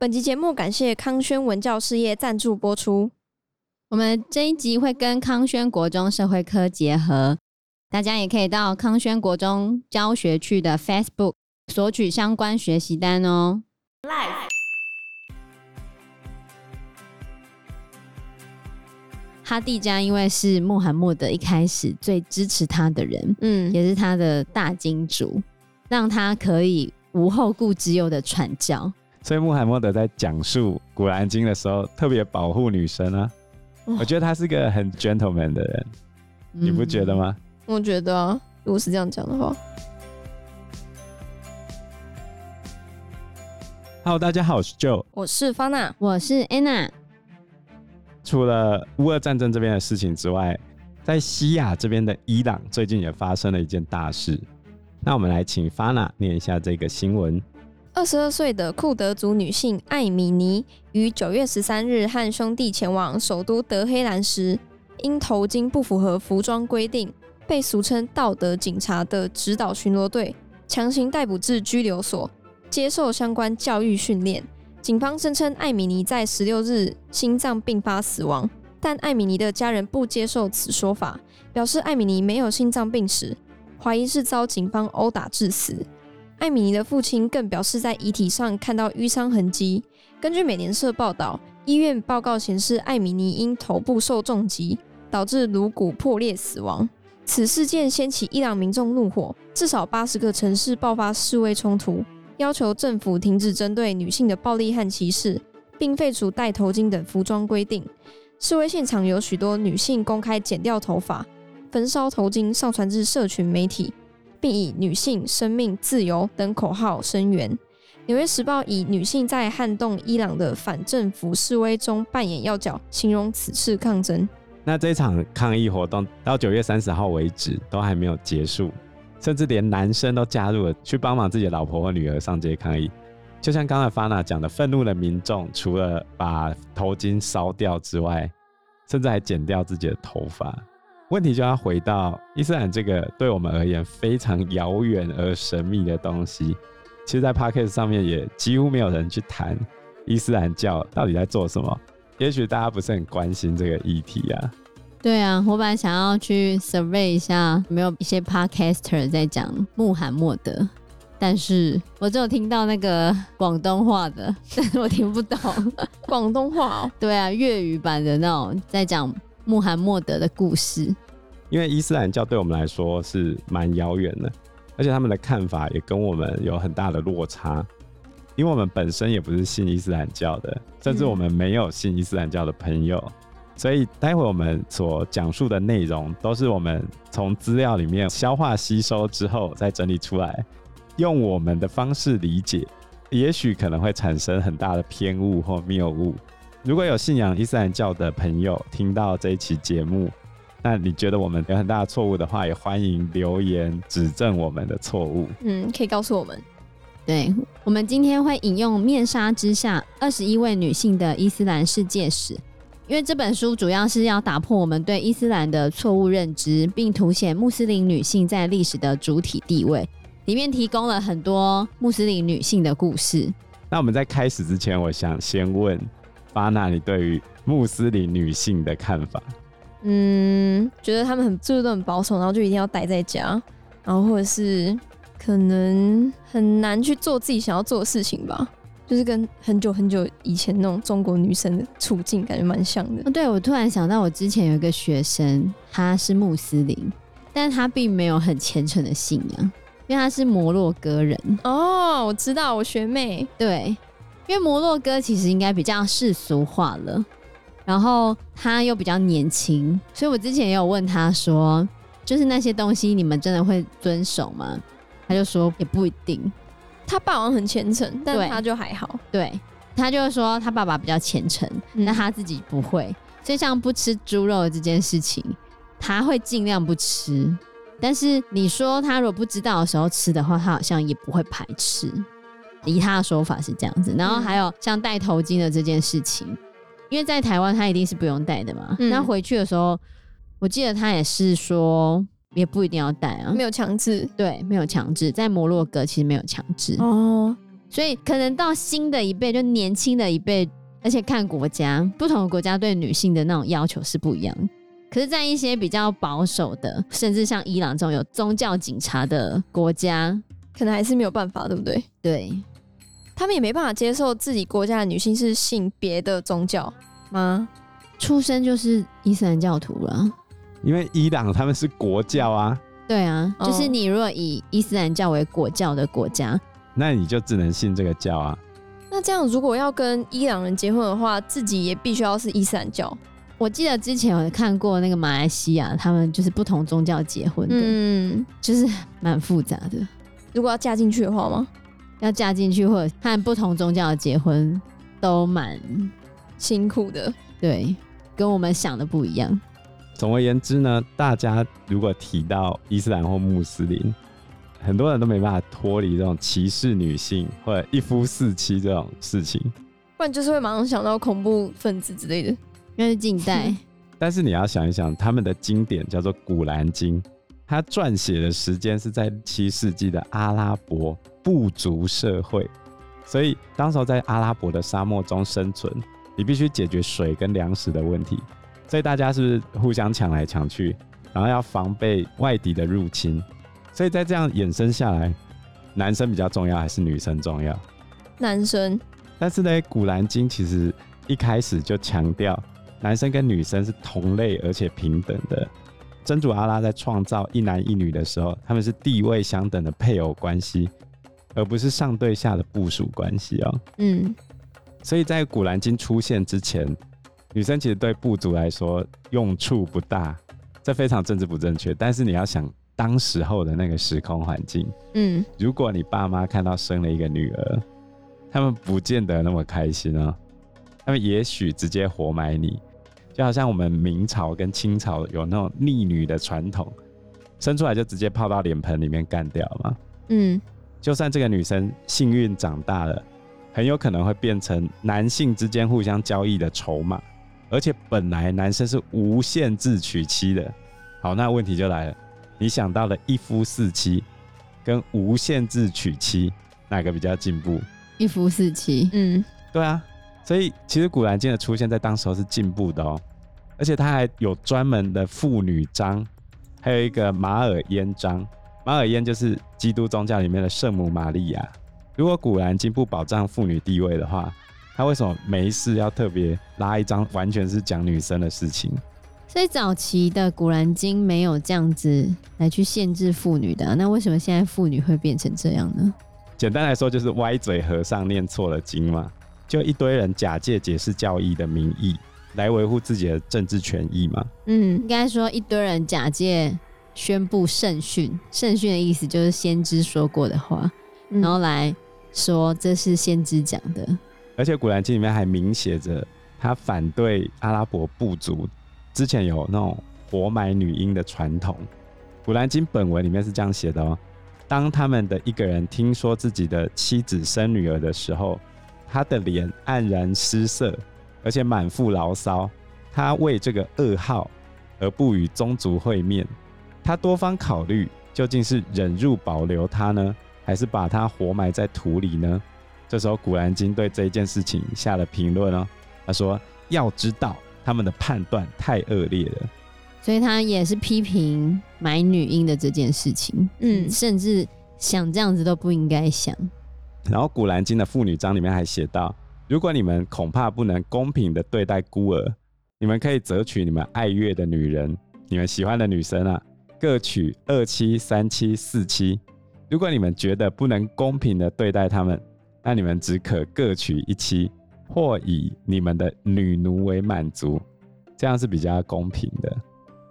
本集节目感谢康轩文教事业赞助播出。我们这一集会跟康轩国中社会科结合，大家也可以到康轩国中教学区的 Facebook 索取相关学习单哦。Live 哈蒂家因为是穆罕默德一开始最支持他的人，嗯，也是他的大金主，让他可以无后顾之忧的传教。所以穆罕默德在讲述《古兰经》的时候，特别保护女生啊。我觉得他是个很 gentleman 的人，嗯、你不觉得吗？我觉得啊，如果是这样讲的话。Hello，大家好，我是 Joe，我是 Fana，我是 Anna。除了乌俄战争这边的事情之外，在西亚这边的伊朗最近也发生了一件大事。那我们来请 Fana 念一下这个新闻。二十二岁的库德族女性艾米尼于九月十三日和兄弟前往首都德黑兰时，因头巾不符合服装规定，被俗称“道德警察”的指导巡逻队强行逮捕至拘留所，接受相关教育训练。警方声称艾米尼在十六日心脏病发死亡，但艾米尼的家人不接受此说法，表示艾米尼没有心脏病史，怀疑是遭警方殴打致死。艾米尼的父亲更表示，在遗体上看到瘀伤痕迹。根据美联社报道，医院报告显示，艾米尼因头部受重击，导致颅骨破裂死亡。此事件掀起伊朗民众怒火，至少八十个城市爆发示威冲突，要求政府停止针对女性的暴力和歧视，并废除戴头巾等服装规定。示威现场有许多女性公开剪掉头发、焚烧头巾，上传至社群媒体。并以“女性、生命、自由”等口号声援。《纽约时报》以“女性在撼动伊朗的反政府示威中扮演要角”形容此次抗争。那这场抗议活动到九月三十号为止都还没有结束，甚至连男生都加入了去帮忙自己的老婆和女儿上街抗议。就像刚才 Fana 讲的，愤怒的民众除了把头巾烧掉之外，甚至还剪掉自己的头发。问题就要回到伊斯兰这个对我们而言非常遥远而神秘的东西。其实，在 Podcast 上面也几乎没有人去谈伊斯兰教到底在做什么。也许大家不是很关心这个议题啊。对啊，我本来想要去 survey 一下有没有一些 Podcaster 在讲穆罕默德，但是我只有听到那个广东话的，但是我听不懂广东话哦。对啊，粤语版的那种在讲。穆罕默德的故事，因为伊斯兰教对我们来说是蛮遥远的，而且他们的看法也跟我们有很大的落差。因为我们本身也不是信伊斯兰教的，甚至我们没有信伊斯兰教的朋友，所以待会我们所讲述的内容都是我们从资料里面消化吸收之后再整理出来，用我们的方式理解，也许可能会产生很大的偏误或谬误。如果有信仰伊斯兰教的朋友听到这一期节目，那你觉得我们有很大的错误的话，也欢迎留言指正我们的错误。嗯，可以告诉我们。对，我们今天会引用《面纱之下：二十一位女性的伊斯兰世界史》，因为这本书主要是要打破我们对伊斯兰的错误认知，并凸显穆斯林女性在历史的主体地位。里面提供了很多穆斯林女性的故事。那我们在开始之前，我想先问。巴纳，你对于穆斯林女性的看法？嗯，觉得他们很就是都很保守，然后就一定要待在家，然后或者是可能很难去做自己想要做的事情吧，就是跟很久很久以前那种中国女生的处境感觉蛮像的。对，我突然想到，我之前有一个学生，她是穆斯林，但她并没有很虔诚的信仰，因为她是摩洛哥人。哦，我知道，我学妹。对。因为摩洛哥其实应该比较世俗化了，然后他又比较年轻，所以我之前也有问他说，就是那些东西你们真的会遵守吗？他就说也不一定。他爸爸很虔诚，但他就还好。对，他就是说他爸爸比较虔诚，但他自己不会。所以像不吃猪肉的这件事情，他会尽量不吃。但是你说他如果不知道的时候吃的话，他好像也不会排斥。以他的说法是这样子，然后还有像戴头巾的这件事情，嗯、因为在台湾他一定是不用戴的嘛。那、嗯、回去的时候，我记得他也是说也不一定要戴啊，没有强制，对，没有强制。在摩洛哥其实没有强制哦，所以可能到新的一辈，就年轻的一辈，而且看国家，不同的国家对女性的那种要求是不一样。可是，在一些比较保守的，甚至像伊朗这种有宗教警察的国家，可能还是没有办法，对不对？对，他们也没办法接受自己国家的女性是信别的宗教吗？出生就是伊斯兰教徒了。因为伊朗他们是国教啊。对啊，就是你如果以伊斯兰教为国教的国家，那你就只能信这个教啊。那这样，如果要跟伊朗人结婚的话，自己也必须要是伊斯兰教。我记得之前有看过那个马来西亚，他们就是不同宗教结婚的，嗯，就是蛮复杂的。如果要嫁进去的话吗？要嫁进去或者和不同宗教的结婚，都蛮辛苦的。对，跟我们想的不一样。总而言之呢，大家如果提到伊斯兰或穆斯林，很多人都没办法脱离这种歧视女性或者一夫四妻这种事情，不然就是会马上想到恐怖分子之类的。因为是近代，但是你要想一想，他们的经典叫做《古兰经》，它撰写的时间是在七世纪的阿拉伯部族社会，所以当时候在阿拉伯的沙漠中生存，你必须解决水跟粮食的问题，所以大家是不是互相抢来抢去，然后要防备外敌的入侵？所以在这样衍生下来，男生比较重要还是女生重要？男生。但是呢，《古兰经》其实一开始就强调。男生跟女生是同类而且平等的。真主阿拉在创造一男一女的时候，他们是地位相等的配偶关系，而不是上对下的部属关系哦。嗯，所以在古兰经出现之前，女生其实对部族来说用处不大，这非常政治不正确。但是你要想当时候的那个时空环境，嗯，如果你爸妈看到生了一个女儿，他们不见得那么开心哦，他们也许直接活埋你。就好像我们明朝跟清朝有那种逆女的传统，生出来就直接泡到脸盆里面干掉嘛。嗯，就算这个女生幸运长大了，很有可能会变成男性之间互相交易的筹码。而且本来男生是无限制娶妻的。好，那问题就来了，你想到了一夫四妻跟无限制娶妻，哪个比较进步？一夫四妻。嗯，对啊。所以其实《古兰经》的出现在当时候是进步的哦，而且它还有专门的妇女章，还有一个马尔嫣章。马尔嫣就是基督宗教里面的圣母玛利亚。如果《古兰经》不保障妇女地位的话，他为什么没事要特别拉一张完全是讲女生的事情？所以早期的《古兰经》没有这样子来去限制妇女的啊，那为什么现在妇女会变成这样呢？简单来说，就是歪嘴和尚念错了经嘛。就一堆人假借解释教义的名义来维护自己的政治权益嘛？嗯，应该说一堆人假借宣布圣训，圣训的意思就是先知说过的话，嗯、然后来说这是先知讲的。而且《古兰经》里面还明写着，他反对阿拉伯部族之前有那种活埋女婴的传统。《古兰经》本文里面是这样写的哦：当他们的一个人听说自己的妻子生女儿的时候。他的脸黯然失色，而且满腹牢骚。他为这个噩耗而不与宗族会面。他多方考虑，究竟是忍辱保留他呢，还是把他活埋在土里呢？这时候，《古兰经》对这一件事情下了评论哦。他说：“要知道，他们的判断太恶劣了。”所以，他也是批评买女婴的这件事情。嗯，甚至想这样子都不应该想。然后《古兰经》的妇女章里面还写到：如果你们恐怕不能公平的对待孤儿，你们可以择取你们爱悦的女人，你们喜欢的女生啊，各娶二妻、三妻、四妻。如果你们觉得不能公平的对待他们，那你们只可各娶一妻，或以你们的女奴为满足，这样是比较公平的。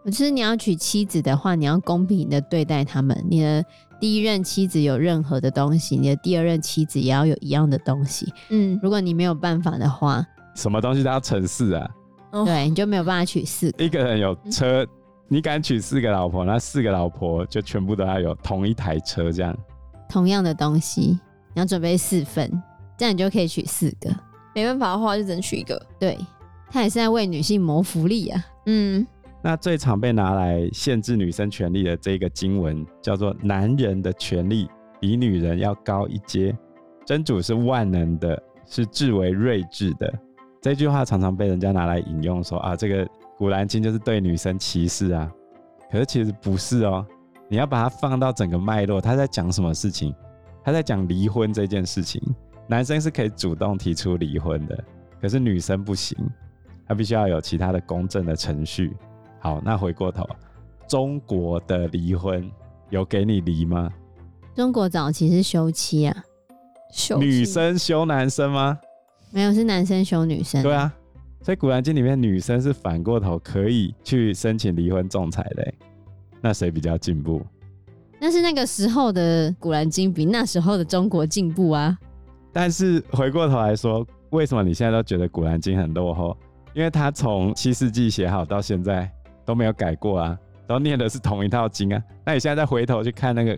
就是你要娶妻子的话，你要公平的对待他们。你的第一任妻子有任何的东西，你的第二任妻子也要有一样的东西。嗯，如果你没有办法的话，什么东西都要乘四啊？对，你就没有办法娶四个。一个人有车，你敢娶四个老婆，那四个老婆就全部都要有同一台车，这样。同样的东西，你要准备四份，这样你就可以娶四个。没办法的话，就只能娶一个。对，他也是在为女性谋福利啊。嗯。那最常被拿来限制女生权利的这个经文，叫做“男人的权利比女人要高一阶”，真主是万能的，是至为睿智的。这句话常常被人家拿来引用说，啊，这个《古兰经》就是对女生歧视啊。可是其实不是哦，你要把它放到整个脉络，他在讲什么事情？他在讲离婚这件事情。男生是可以主动提出离婚的，可是女生不行，她必须要有其他的公正的程序。好，那回过头，中国的离婚有给你离吗？中国早期是休妻啊，休女生休男生吗？没有，是男生休女生。对啊，所以《古兰经》里面女生是反过头可以去申请离婚仲裁的。那谁比较进步？那是那个时候的《古兰经》比那时候的中国进步啊。但是回过头来说，为什么你现在都觉得《古兰经》很落后？因为它从七世纪写好到现在都没有改过啊，都念的是同一套经啊。那你现在再回头去看那个？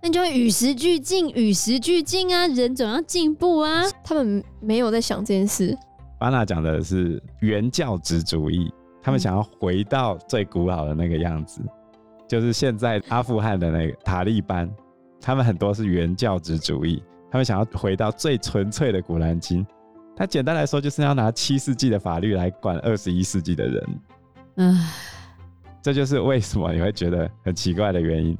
那就会与时俱进，与时俱进啊！人总要进步啊！他们没有在想这件事。巴纳讲的是原教旨主义，他们想要回到最古老的那个样子，嗯、就是现在阿富汗的那个塔利班，他们很多是原教旨主义，他们想要回到最纯粹的古兰经。他简单来说，就是要拿七世纪的法律来管二十一世纪的人。唉，这就是为什么你会觉得很奇怪的原因。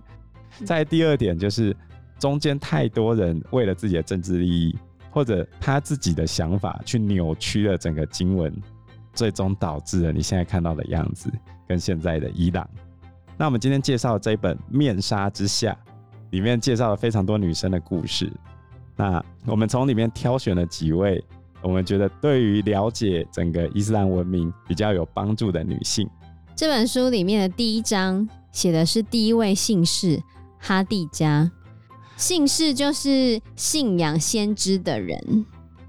在第二点就是，中间太多人为了自己的政治利益，或者他自己的想法去扭曲了整个经文，最终导致了你现在看到的样子跟现在的伊朗。那我们今天介绍的这一本《面纱之下》，里面介绍了非常多女生的故事。那我们从里面挑选了几位我们觉得对于了解整个伊斯兰文明比较有帮助的女性。这本书里面的第一章写的是第一位姓氏。哈蒂加，姓氏就是信仰先知的人，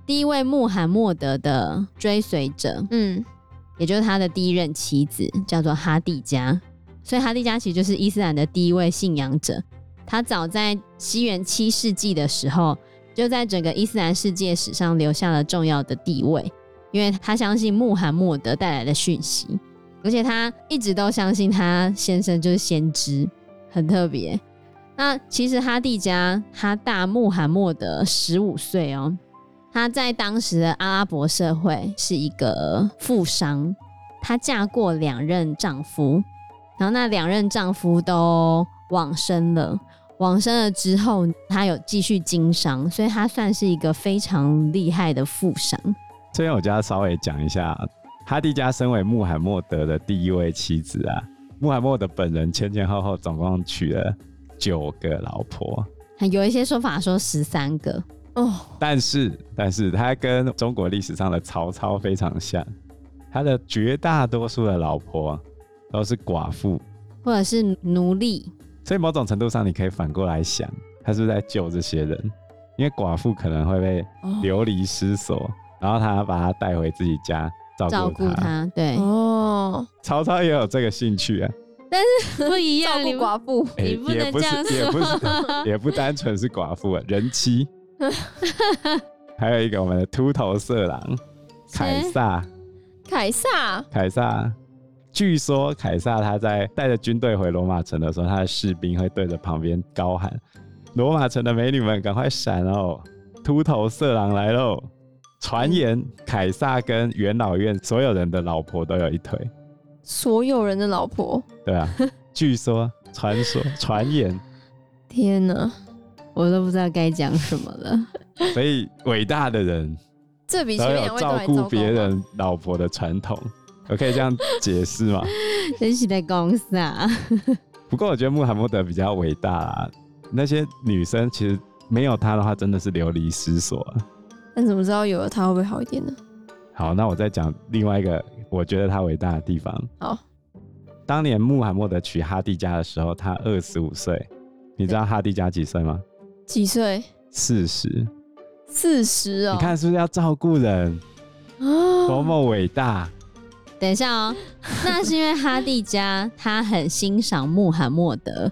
第一位穆罕默德的追随者，嗯，也就是他的第一任妻子，叫做哈蒂加。所以哈蒂加其实就是伊斯兰的第一位信仰者。他早在西元七世纪的时候，就在整个伊斯兰世界史上留下了重要的地位，因为他相信穆罕默德带来的讯息，而且他一直都相信他先生就是先知，很特别。那其实哈蒂家他大穆罕默德十五岁哦，她在当时的阿拉伯社会是一个富商，她嫁过两任丈夫，然后那两任丈夫都往生了，往生了之后她有继续经商，所以她算是一个非常厉害的富商。这边我就要稍微讲一下，哈蒂家身为穆罕默德的第一位妻子啊，穆罕默德本人前前后后总共娶了。九个老婆，有一些说法说十三个哦。但是，但是他跟中国历史上的曹操非常像，他的绝大多数的老婆都是寡妇或者是奴隶。所以某种程度上，你可以反过来想，他是不是在救这些人？因为寡妇可能会被流离失所，哦、然后他把他带回自己家照顾他，他。对。哦，曹操也有这个兴趣啊。但是 不一样，照顾寡妇，你不能这样说，也不是，也不单纯是寡妇啊，人妻，还有一个我们的秃头色狼凯撒，凯撒，凯撒，据说凯撒他在带着军队回罗马城的时候，他的士兵会对着旁边高喊：“罗马城的美女们，赶快闪哦，秃头色狼来喽！”传言凯撒跟元老院所有人的老婆都有一腿。所有人的老婆，对啊，据说、传说、传言，天哪，我都不知道该讲什么了。所以伟大的人，这比前面照顾别人老婆的传统，我可以这样解释吗？真是在公司啊。不过我觉得穆罕默德比较伟大啊，那些女生其实没有他的话，真的是流离失所。但怎么知道有了他会不会好一点呢？好，那我再讲另外一个。我觉得他伟大的地方。好，当年穆罕默德娶哈蒂家的时候，他二十五岁。你知道哈蒂家几岁吗？几岁？四十。四十哦。你看是不是要照顾人？哦，多么伟大！等一下哦，那是因为哈蒂家他很欣赏穆罕默德，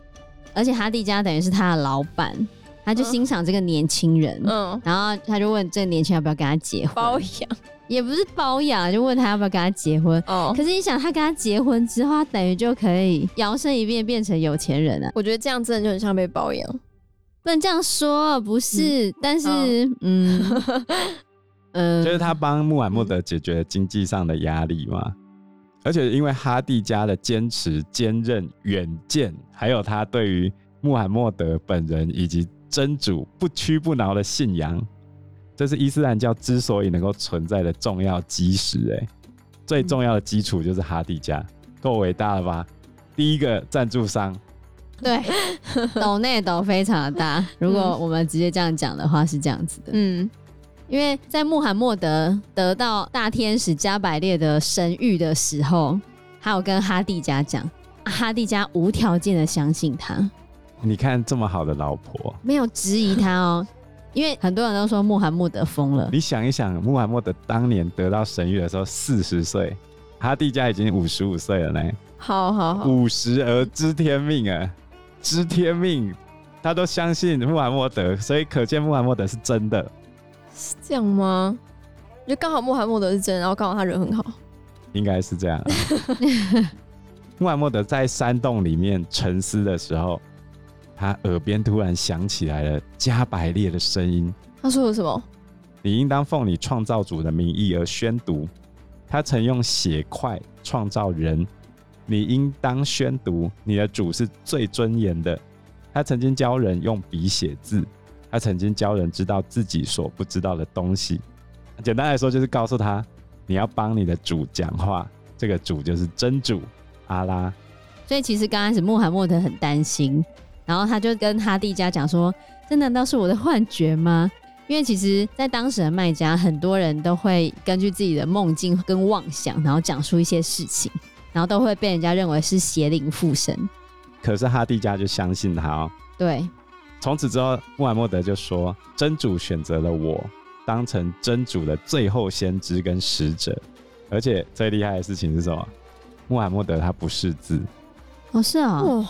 而且哈蒂家等于是他的老板，他就欣赏这个年轻人。嗯。然后他就问这个年轻人要不要跟他结婚？包养。也不是包养，就问他要不要跟他结婚。哦，可是你想，他跟他结婚之后，他等于就可以摇身一变变成有钱人了。我觉得这样真的就很像被包养。不能这样说，不是，嗯、但是，哦、嗯，嗯，就是他帮穆罕默德解决了经济上的压力嘛。而且因为哈蒂家的坚持、坚韧、远见，还有他对于穆罕默德本人以及真主不屈不挠的信仰，这是伊斯兰教之所以能够存在的重要基石。哎，最重要的基础就是哈迪加，够伟大了吧？第一个赞助商，对，抖内抖非常的大。如果我们直接这样讲的话，是这样子的，嗯。因为在穆罕默德得到大天使加百列的神谕的时候，还有跟哈蒂加讲，哈蒂加无条件的相信他。你看这么好的老婆，没有质疑他哦。因为很多人都说穆罕默德疯了。你想一想，穆罕默德当年得到神谕的时候四十岁，他弟家已经五十五岁了呢。好好好，五十而知天命啊，知天命，他都相信穆罕默德，所以可见穆罕默德是真的。是这样吗？就刚好穆罕默德是真，然后刚好他人很好，应该是这样啊。穆罕默德在山洞里面沉思的时候，他耳边突然响起来了加百列的声音。他说了什么？你应当奉你创造主的名义而宣读。他曾用血块创造人，你应当宣读你的主是最尊严的。他曾经教人用笔写字。他曾经教人知道自己所不知道的东西，简单来说就是告诉他，你要帮你的主讲话，这个主就是真主阿拉。所以其实刚开始穆罕默德很担心，然后他就跟哈蒂家讲说：“这难道是我的幻觉吗？”因为其实，在当时的卖家，很多人都会根据自己的梦境跟妄想，然后讲述一些事情，然后都会被人家认为是邪灵附身。可是哈蒂家就相信他哦。对。从此之后，穆罕默德就说：“真主选择了我，当成真主的最后先知跟使者。而且最厉害的事情是什么？穆罕默德他不识字，哦，是啊，哦，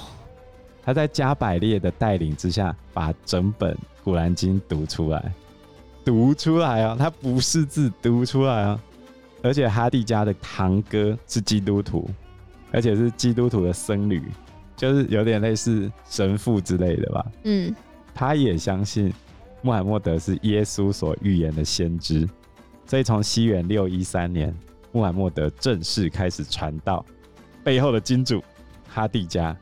他在加百列的带领之下，把整本古兰经读出来，读出来啊，他不是字，读出来啊。而且哈蒂家的堂哥是基督徒，而且是基督徒的僧侣。”就是有点类似神父之类的吧。嗯，他也相信穆罕默德是耶稣所预言的先知，所以从西元六一三年，穆罕默德正式开始传道。背后的金主哈蒂家，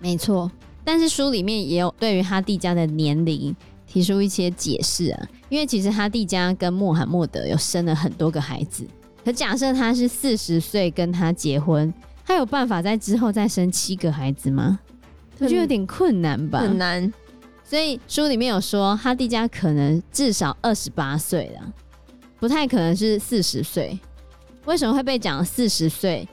没错。但是书里面也有对于哈蒂家的年龄提出一些解释啊，因为其实哈蒂家跟穆罕默德有生了很多个孩子，可假设他是四十岁跟他结婚。他有办法在之后再生七个孩子吗？我觉得有点困难吧。很难。所以书里面有说，哈蒂家可能至少二十八岁了，不太可能是四十岁。为什么会被讲四十岁？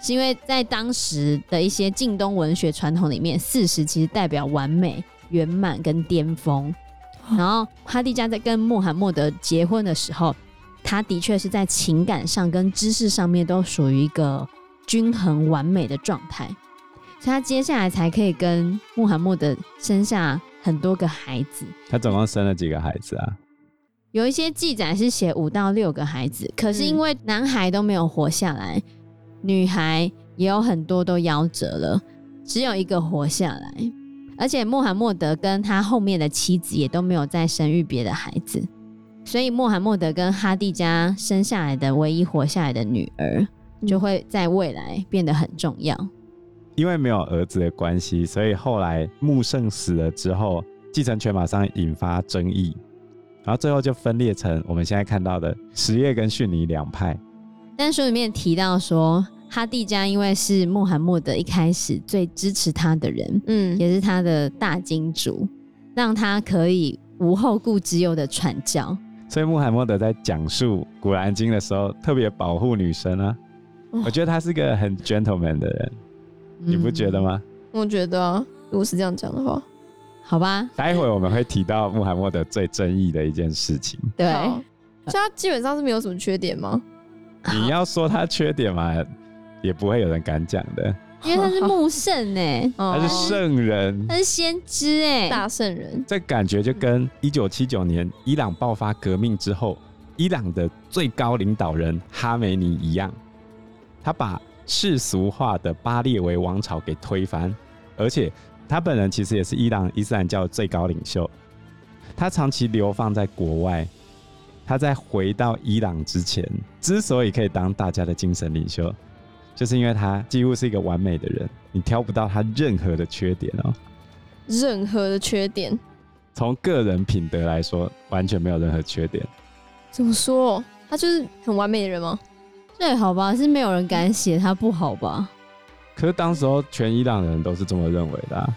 是因为在当时的一些近东文学传统里面，四十其实代表完美、圆满跟巅峰。然后哈蒂加在跟穆罕默德结婚的时候，他的确是在情感上跟知识上面都属于一个。均衡完美的状态，所以他接下来才可以跟穆罕默德生下很多个孩子。他总共生了几个孩子啊？有一些记载是写五到六个孩子，可是因为男孩都没有活下来，嗯、女孩也有很多都夭折了，只有一个活下来。而且穆罕默德跟他后面的妻子也都没有再生育别的孩子，所以穆罕默德跟哈蒂家生下来的唯一活下来的女儿。就会在未来变得很重要，因为没有儿子的关系，所以后来穆圣死了之后，继承权马上引发争议，然后最后就分裂成我们现在看到的什叶跟逊尼两派。但书里面提到说，哈蒂家因为是穆罕默德一开始最支持他的人，嗯，也是他的大金主，让他可以无后顾之忧的传教。所以穆罕默德在讲述古兰经的时候，特别保护女生啊。我觉得他是个很 gentleman 的人，嗯、你不觉得吗？我觉得、啊，如果是这样讲的话，好吧。待会我们会提到穆罕默德最争议的一件事情。对，所以他基本上是没有什么缺点吗？你要说他缺点嘛，也不会有人敢讲的，因为他是穆圣哎，他是圣人，他是先知哎，大圣人。这感觉就跟一九七九年伊朗爆发革命之后，伊朗的最高领导人哈梅尼一样。他把世俗化的巴列维王朝给推翻，而且他本人其实也是伊朗伊斯兰教最高领袖。他长期流放在国外，他在回到伊朗之前，之所以可以当大家的精神领袖，就是因为他几乎是一个完美的人，你挑不到他任何的缺点哦。任何的缺点，从个人品德来说，完全没有任何缺点。怎么说？他就是很完美的人吗？对，好吧，是没有人敢写他不好吧？可是当时候全伊朗人都是这么认为的啊。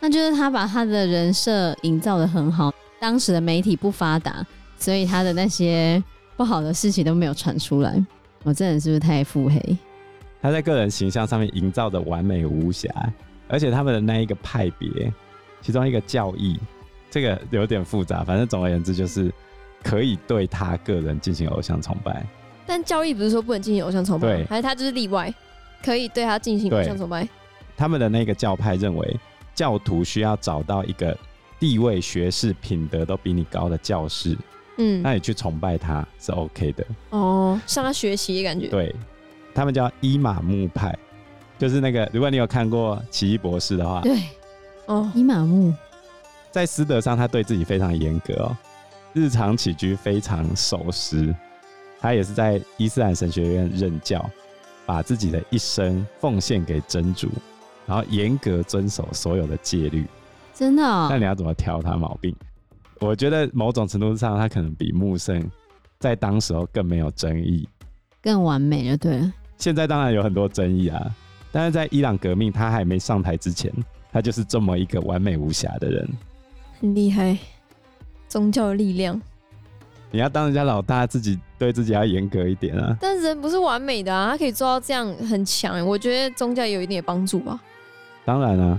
那就是他把他的人设营造的很好。当时的媒体不发达，所以他的那些不好的事情都没有传出来。我这人是不是太腹黑？他在个人形象上面营造的完美无瑕，而且他们的那一个派别，其中一个教义，这个有点复杂。反正总而言之，就是可以对他个人进行偶像崇拜。但教义不是说不能进行偶像崇拜，还是他就是例外，可以对他进行偶像崇拜。他们的那个教派认为，教徒需要找到一个。地位、学识、品德都比你高的教士，嗯，那你去崇拜他是 OK 的哦，向他学习的感觉。对，他们叫伊玛目派，就是那个，如果你有看过《奇异博士》的话，对，哦，伊玛目在师德上，他对自己非常严格哦，日常起居非常守时，他也是在伊斯兰神学院任教，把自己的一生奉献给真主，然后严格遵守所有的戒律。真的、哦？那你要怎么挑他毛病？我觉得某种程度上，他可能比穆圣在当时候更没有争议，更完美就对了。现在当然有很多争议啊，但是在伊朗革命他还没上台之前，他就是这么一个完美无瑕的人，很厉害。宗教的力量，你要当人家老大，自己对自己要严格一点啊。但人不是完美的啊，他可以做到这样很强，我觉得宗教有一点帮助吧。当然啊。